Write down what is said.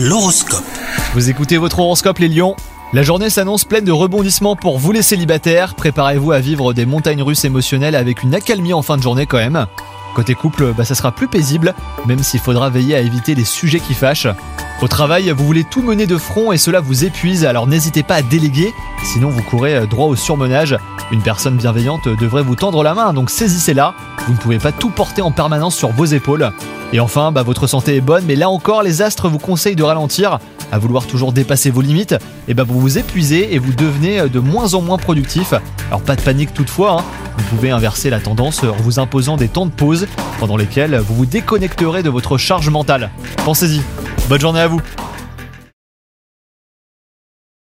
L'horoscope. Vous écoutez votre horoscope les lions La journée s'annonce pleine de rebondissements pour vous les célibataires. Préparez-vous à vivre des montagnes russes émotionnelles avec une accalmie en fin de journée quand même. Côté couple, bah, ça sera plus paisible, même s'il faudra veiller à éviter les sujets qui fâchent. Au travail, vous voulez tout mener de front et cela vous épuise, alors n'hésitez pas à déléguer, sinon vous courez euh, droit au surmenage. Une personne bienveillante devrait vous tendre la main, donc saisissez-la. Vous ne pouvez pas tout porter en permanence sur vos épaules. Et enfin, bah, votre santé est bonne, mais là encore, les astres vous conseillent de ralentir. À vouloir toujours dépasser vos limites, et bah, vous vous épuisez et vous devenez euh, de moins en moins productif. Alors pas de panique toutefois, hein. vous pouvez inverser la tendance en vous imposant des temps de pause pendant lesquels vous vous déconnecterez de votre charge mentale. Pensez-y. Bonne journée à vous